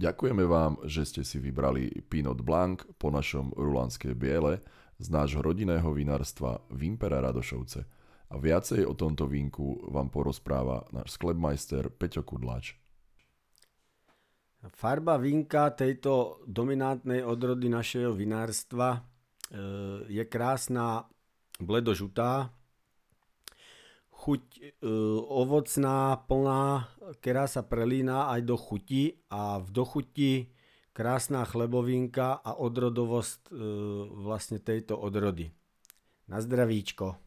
Ďakujeme vám, že ste si vybrali Pinot Blanc po našom rulanské biele z nášho rodinného vinárstva Vimpera Radošovce. A viacej o tomto vínku vám porozpráva náš sklepmajster Peťo Kudláč. Farba vínka tejto dominantnej odrody našeho vinárstva e, je krásna bledožutá, chuť e, ovocná, plná, ktorá sa prelína aj do chuti a v dochuti krásna chlebovinka a odrodovosť e, vlastne tejto odrody. Na zdravíčko.